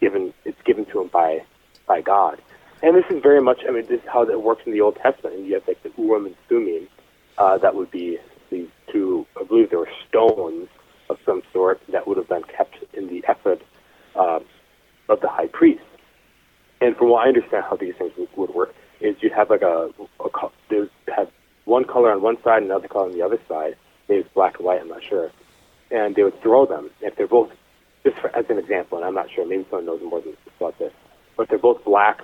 given it's given to him by by God. And this is very much I mean this is how it works in the Old Testament. And you have like the Urim and Thummim, uh, that would be these two I believe there were stones of some sort that would have been kept in the ephod uh, of the high priest. And from what I understand how these things would, work is you'd have like a, a they have one color on one side and another color on the other side. Maybe it's black and white, I'm not sure and they would throw them. If they're both, just for, as an example, and I'm not sure, maybe someone knows more than about this, but if they're both black,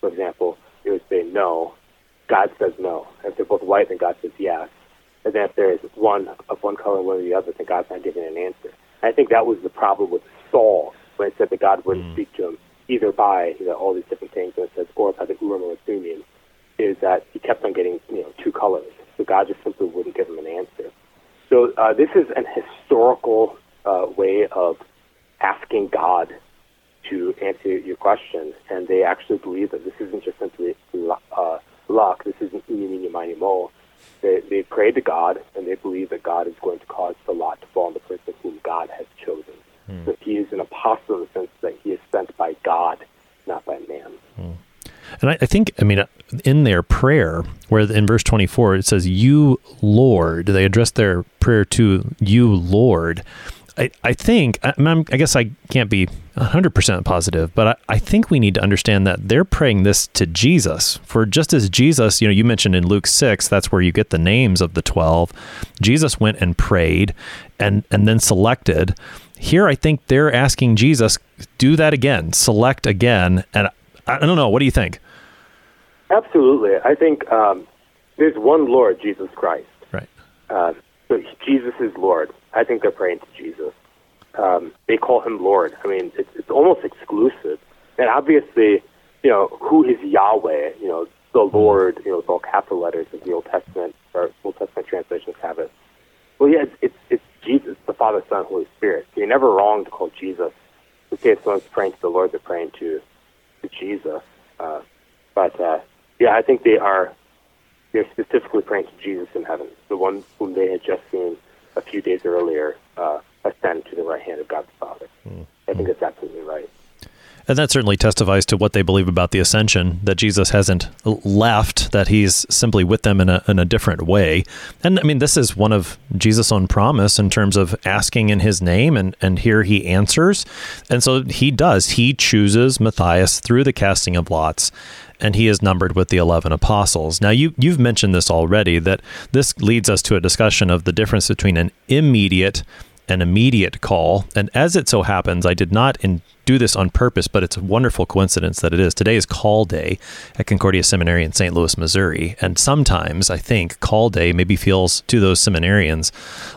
for example, they would say no. God says no. If they're both white, then God says yes. And then if there is one of one color and one of the other, then God's not giving an answer. And I think that was the problem with Saul when it said that God wouldn't mm. speak to him either by you know, all these different things, and it says or by the Urim or Thummim, is that he kept on getting you know two colors. So God just simply wouldn't give him an answer. So uh, this is an historical uh, way of asking God to answer your question, and they actually believe that this isn't just simply uh, luck. This isn't meeny, miny, mo. They, they pray to God, and they believe that God is going to cause the lot to fall on the person whom God has chosen. Hmm. So he is an apostle in the sense that he is sent by God, not by man. Hmm. And I, I, think, I mean, uh, in their prayer, where in verse 24 it says, You, Lord, they address their prayer to you, Lord. I, I think, I, I guess I can't be 100% positive, but I, I think we need to understand that they're praying this to Jesus. For just as Jesus, you know, you mentioned in Luke 6, that's where you get the names of the 12. Jesus went and prayed and, and then selected. Here, I think they're asking Jesus, do that again, select again. And I don't know. What do you think? Absolutely. I think um, there's one Lord, Jesus Christ. Right. Uh, so Jesus is Lord. I think they're praying to Jesus. Um, they call him Lord. I mean, it's, it's almost exclusive. And obviously, you know, who is Yahweh? You know, the mm-hmm. Lord, you know, it's all capital letters in the Old Testament, or Old Testament translations have it. Well, yeah, it's, it's, it's Jesus, the Father, Son, Holy Spirit. So you're never wrong to call Jesus. Okay, if someone's praying to the Lord, they're praying to to Jesus. Uh, but uh, yeah, I think they are they're specifically praying to Jesus in heaven, the one whom they had just seen a few days earlier uh, ascend to the right hand of God the Father. Mm-hmm. I think that's absolutely right. And that certainly testifies to what they believe about the ascension, that Jesus hasn't left, that he's simply with them in a, in a different way. And I mean, this is one of Jesus' own promise in terms of asking in his name, and, and here he answers. And so he does. He chooses Matthias through the casting of lots and he is numbered with the 11 apostles. Now, you, you've mentioned this already, that this leads us to a discussion of the difference between an immediate an immediate call. And as it so happens, I did not in, do this on purpose, but it's a wonderful coincidence that it is. Today is call day at Concordia Seminary in St. Louis, Missouri. And sometimes I think call day maybe feels to those seminarians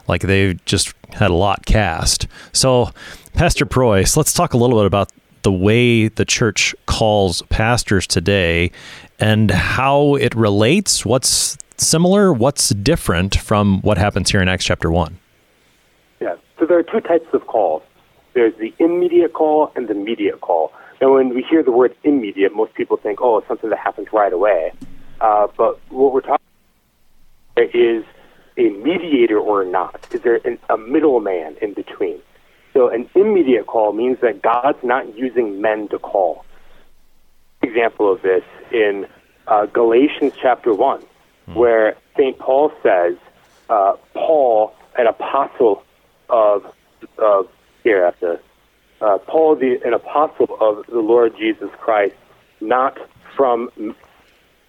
like they've just had a lot cast. So, Pastor Preuss, let's talk a little bit about the way the church calls pastors today and how it relates, what's similar, what's different from what happens here in Acts chapter 1. So there are two types of calls. There's the immediate call and the immediate call. And when we hear the word immediate, most people think, oh, it's something that happens right away. Uh, but what we're talking about is a mediator or not. Is there an, a middleman in between? So an immediate call means that God's not using men to call. Example of this in uh, Galatians chapter 1, hmm. where St. Paul says, uh, Paul, an apostle of of here after uh, Paul, the an apostle of the Lord Jesus Christ, not from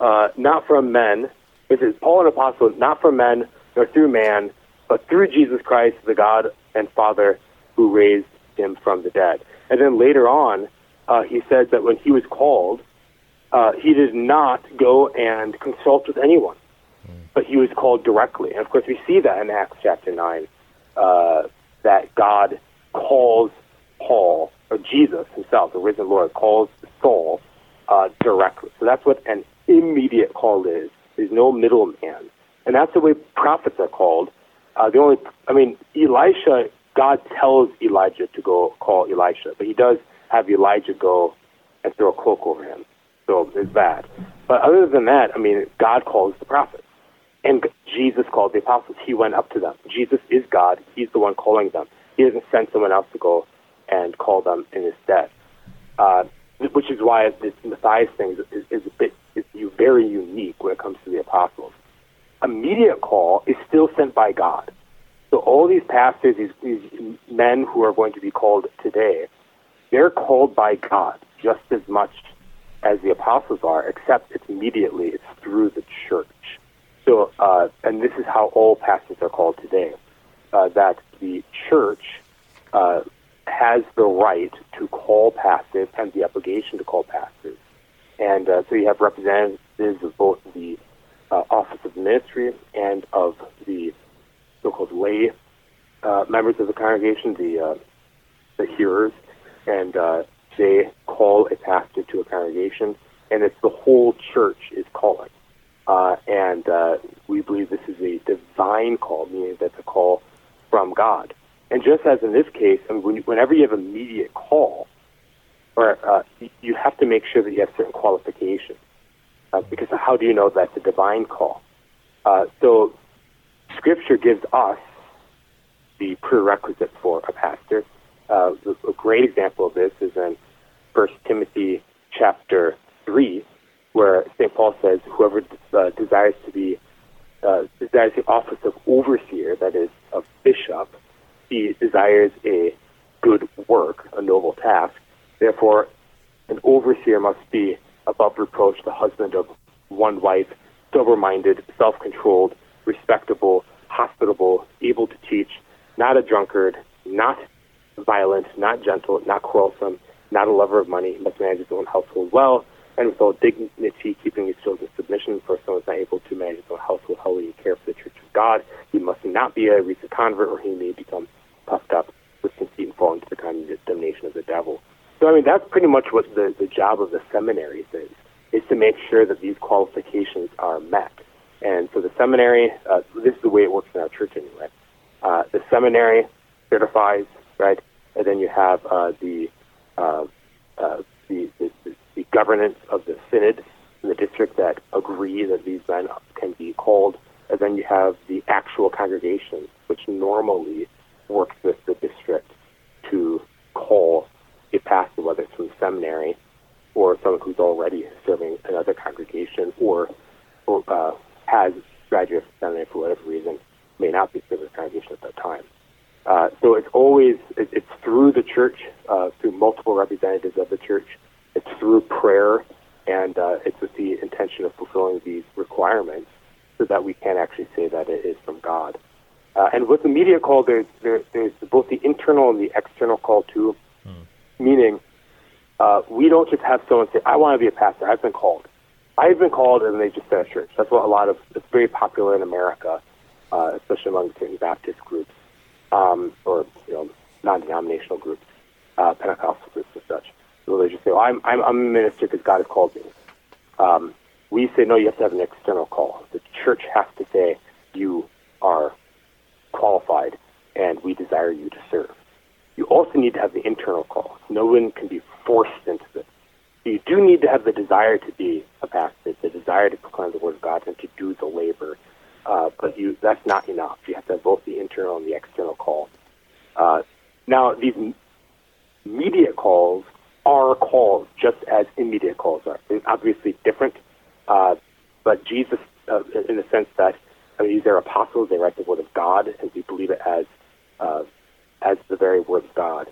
uh, not from men. This is Paul, an apostle, not from men nor through man, but through Jesus Christ, the God and Father who raised him from the dead. And then later on, uh, he says that when he was called, uh, he did not go and consult with anyone. but he was called directly. And of course, we see that in Acts chapter 9, uh, that God calls Paul, or Jesus himself, the risen Lord, calls Saul uh, directly. So that's what an immediate call is. There's no middleman. And that's the way prophets are called. Uh, the only, I mean, Elisha, God tells Elijah to go call Elisha, but he does have Elijah go and throw a cloak over him. So there's that. But other than that, I mean, God calls the prophets. And Jesus called the apostles. He went up to them. Jesus is God. He's the one calling them. He doesn't send someone else to go and call them in his stead. Uh, which is why this Matthias thing is, is a bit is very unique when it comes to the apostles. Immediate call is still sent by God. So all these pastors, these, these men who are going to be called today, they're called by God just as much as the apostles are, except it's immediately it's through the church. So, uh, and this is how all pastors are called today. Uh, that the church uh, has the right to call pastors and the obligation to call pastors. And uh, so you have representatives of both the uh, office of ministry and of the so-called lay uh, members of the congregation, the the hearers, and they call a pastor to a congregation, and it's the whole church is calling. Uh, and uh, we believe this is a divine call, meaning that's a call from God. And just as in this case, I mean, when whenever you have an immediate call, or uh, you have to make sure that you have certain qualifications, uh, because how do you know that's a divine call? Uh, so, Scripture gives us the prerequisite for a pastor. Uh, a great example of this is in First Timothy chapter three, where St. Paul says, "Whoever uh, desires to be uh, desires the office of overseer, that is, of bishop, he desires a good work, a noble task. Therefore, an overseer must be above reproach, the husband of one wife, sober-minded, self-controlled, respectable, hospitable, able to teach, not a drunkard, not violent, not gentle, not quarrelsome." not a lover of money, must manage his own household well, and with all dignity, keeping his children in submission. For someone is not able to manage his own household how and care for the church of God, he must not be a recent convert, or he may become puffed up with conceit and fall into the condemnation of damnation of the devil. So, I mean, that's pretty much what the, the job of the seminaries is, is to make sure that these qualifications are met. And so the seminary, uh, this is the way it works in our church anyway. Uh, the seminary certifies, right? And then you have uh, the uh, uh, the, the governance of the synod in the district that agree that these men can be called, and then you have the actual congregation, which normally works with the district to call a pastor, whether it's from seminary or someone who's already serving another congregation or, or uh, has graduated from seminary for whatever reason, may not be serving the congregation at that time. Uh, so it's always it, it's through the church, uh, through multiple representatives of the church. It's through prayer, and uh, it's with the intention of fulfilling these requirements, so that we can actually say that it is from God. Uh, and with the mediate call, there's there, there's both the internal and the external call too. Hmm. Meaning, uh, we don't just have someone say, "I want to be a pastor. I've been called." I've been called, and they just say a church. That's what a lot of. It's very popular in America, uh, especially among certain Baptist groups um, or you know, non-denominational groups, uh, Pentecostal groups and such. Just say, I'm, I'm, I'm a minister because God has called me. Um, we say, no, you have to have an external call. The church has to say, you are qualified and we desire you to serve. You also need to have the internal call. No one can be forced into this. You do need to have the desire to be a pastor, the desire to proclaim the word of God and to do the labor uh, but you that's not enough. You have to have both the internal and the external call. Uh, now, these mediate calls are calls just as immediate calls are. They're obviously different, uh, but Jesus, uh, in the sense that I mean, these are apostles, they write the word of God, and we believe it as uh, as the very word of God.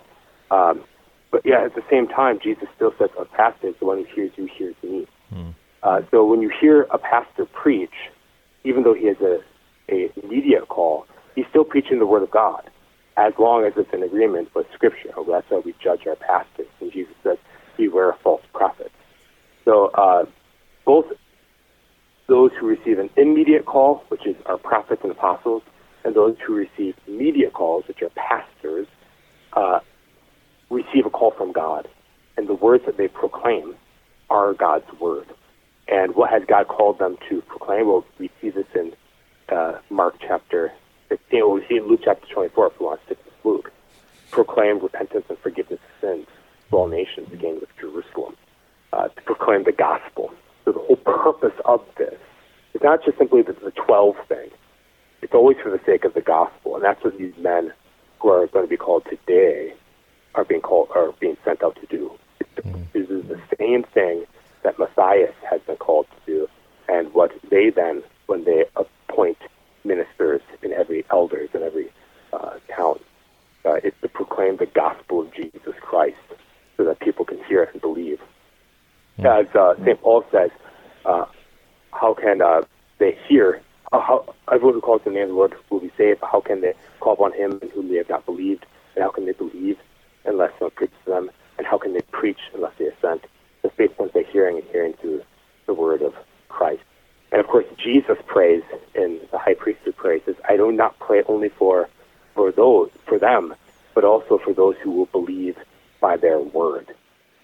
Um, but yeah, at the same time, Jesus still says, "A pastor is the one who hears you hears me." Mm. Uh, so when you hear a pastor preach, even though he has a, a mediate call, he's still preaching the word of God as long as it's in agreement with Scripture. That's how we judge our pastors. And Jesus says, beware of false prophets. So uh, both those who receive an immediate call, which is our prophets and apostles, and those who receive mediate calls, which are pastors, uh, receive a call from God. And the words that they proclaim are God's word. And what has God called them to proclaim? Well, we see this in uh, Mark chapter 16. Well, we see in Luke chapter 24, if we want to stick with Luke. Proclaim repentance and forgiveness of sins to all nations, beginning with Jerusalem. Uh, to proclaim the gospel. So the whole purpose of this is not just simply the, the 12 thing. It's always for the sake of the gospel. And that's what these men who are going to be called today are being called are being sent out to do. Mm. This is the same thing that Matthias has been called to do, and what they then, when they appoint ministers in every elders in every uh, town, uh, is to proclaim the gospel of Jesus Christ, so that people can hear it and believe. Mm. As uh, Saint Paul says, uh, how can uh, they hear? How, everyone who calls the name of the Lord will be saved. How can they call upon Him in whom they have not believed? And how can they believe unless someone preaches to them? And how can they preach unless they are sent? The faith comes by hearing, and hearing through the word of Christ. And of course, Jesus prays in the high priesthood prays says, "I do not pray only for for those for them, but also for those who will believe by their word."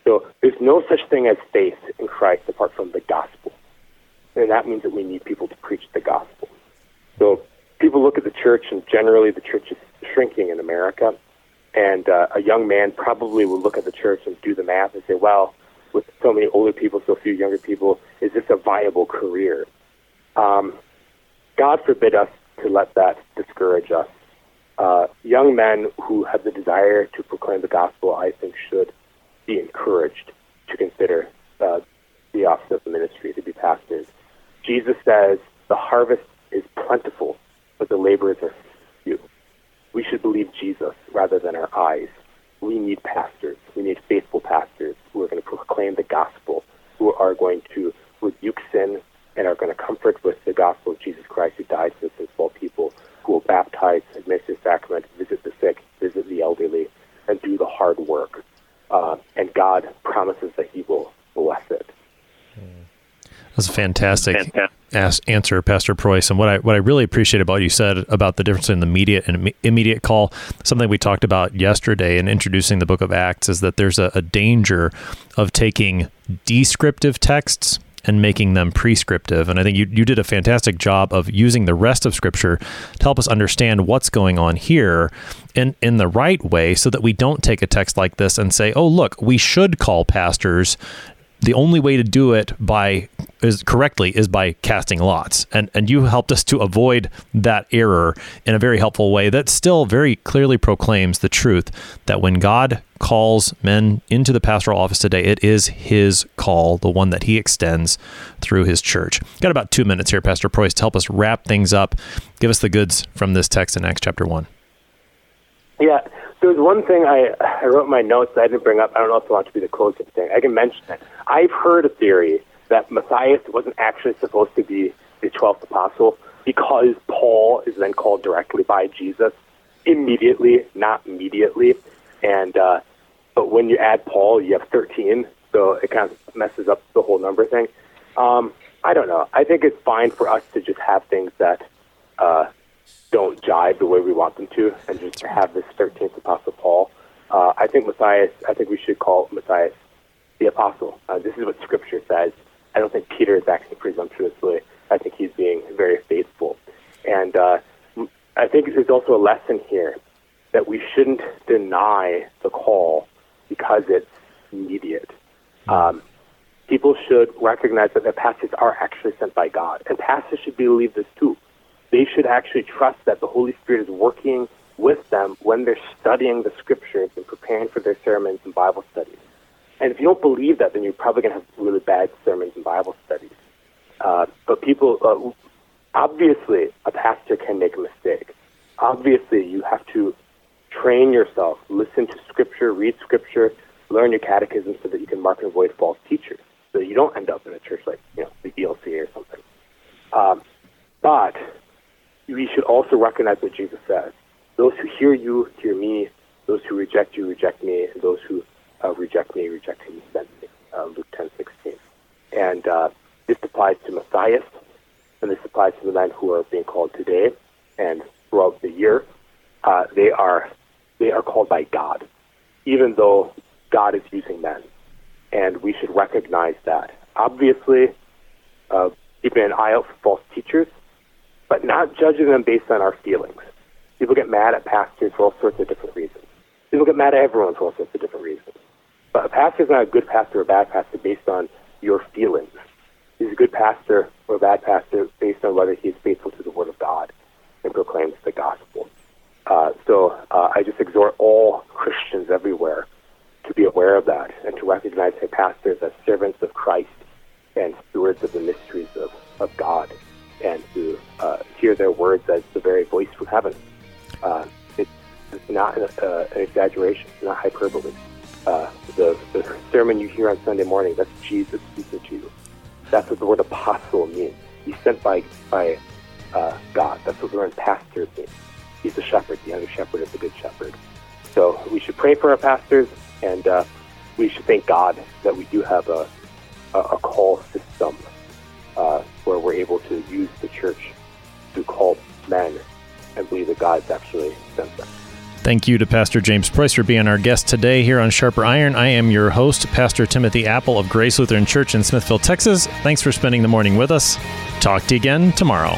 So there's no such thing as faith in Christ apart from the gospel, and that means that we need people to preach the gospel. So people look at the church, and generally the church is shrinking in America. And uh, a young man probably will look at the church and do the math and say, well, with so many older people, so few younger people, is this a viable career? Um, God forbid us to let that discourage us. Uh, young men who have the desire to proclaim the gospel, I think, should be encouraged to consider uh, the office of the ministry, to be pastors. Jesus says, the harvest is plentiful, but the laborers are few we should believe Jesus rather than our eyes. We need pastors. We need faithful pastors who are going to proclaim the gospel, who are going to rebuke sin and are going to comfort with the gospel of Jesus Christ who died for the sins of all people, who will baptize, administer the sacrament, visit the sick, visit the elderly, and do the hard work. Uh, and God promises that He will bless it. That's fantastic. fantastic ask, answer, Pastor Preuss. And what I what I really appreciate about what you said about the difference in the immediate and immediate call, something we talked about yesterday in introducing the Book of Acts, is that there's a, a danger of taking descriptive texts and making them prescriptive. And I think you, you did a fantastic job of using the rest of Scripture to help us understand what's going on here in, in the right way so that we don't take a text like this and say, oh, look, we should call pastors the only way to do it by is correctly is by casting lots. And and you helped us to avoid that error in a very helpful way that still very clearly proclaims the truth that when God calls men into the pastoral office today it is his call the one that he extends through his church. Got about 2 minutes here pastor Preuss to help us wrap things up. Give us the goods from this text in Acts chapter 1 yeah there was one thing I, I wrote my notes that I didn't bring up. I don't know if I want to be the closing thing. I can mention it. I've heard a theory that Matthias wasn't actually supposed to be the 12th apostle because Paul is then called directly by Jesus immediately, not immediately. And uh, but when you add Paul, you have 13, so it kind of messes up the whole number thing. Um, I don't know. I think it's fine for us to just have things that uh, don't jive the way we want them to, and just have this 13th apostle Paul. Uh, I think Matthias. I think we should call Matthias the apostle. Uh, this is what Scripture says. I don't think Peter is acting presumptuously. I think he's being very faithful, and uh, I think there's also a lesson here that we shouldn't deny the call because it's immediate. Um, people should recognize that their pastors are actually sent by God, and pastors should believe this too they should actually trust that the Holy Spirit is working with them when they're studying the scriptures and preparing for their sermons and Bible studies. And if you don't believe that, then you're probably going to have really bad sermons and Bible studies. Uh, but people, uh, obviously, a pastor can make a mistake. Obviously, you have to train yourself, listen to scripture, read scripture, learn your catechism so that you can mark and avoid false teachers, so you don't end up in a church like you know the ELCA or something. Um, but we should also recognize what Jesus says. Those who hear you hear me. Those who reject you reject me, and those who uh, reject me reject him me. Uh, Luke ten sixteen, and uh, this applies to Matthias and this applies to the men who are being called today and throughout the year, uh, they are they are called by God, even though God is using men, and we should recognize that. Obviously, uh, keeping an eye out for false teachers, but not judging them based on our feelings. People get mad at pastors for all sorts of different reasons. People get mad at everyone for all sorts of different reasons. But a pastor is not a good pastor or a bad pastor based on your feelings. He's a good pastor or a bad pastor based on whether he is faithful to the Word of God and proclaims the gospel. Uh, so uh, I just exhort all Christians everywhere to be aware of that and to recognize their pastors as servants of Christ and stewards of the mysteries of, of God and to uh, hear their words as the very voice from heaven. Uh, it's, it's not an, uh, an exaggeration, it's not hyperbole. Uh, the, the sermon you hear on Sunday morning, that's Jesus speaking to you. That's what the word apostle means. He's sent by, by uh, God. That's what the word pastor means. He's the shepherd. The under shepherd is the good shepherd. So we should pray for our pastors, and uh, we should thank God that we do have a, a, a call system where we're able to use the church to call men and believe that God's actually sent them. Thank you to Pastor James Preuss for being our guest today here on Sharper Iron. I am your host, Pastor Timothy Appel of Grace Lutheran Church in Smithville, Texas. Thanks for spending the morning with us. Talk to you again tomorrow.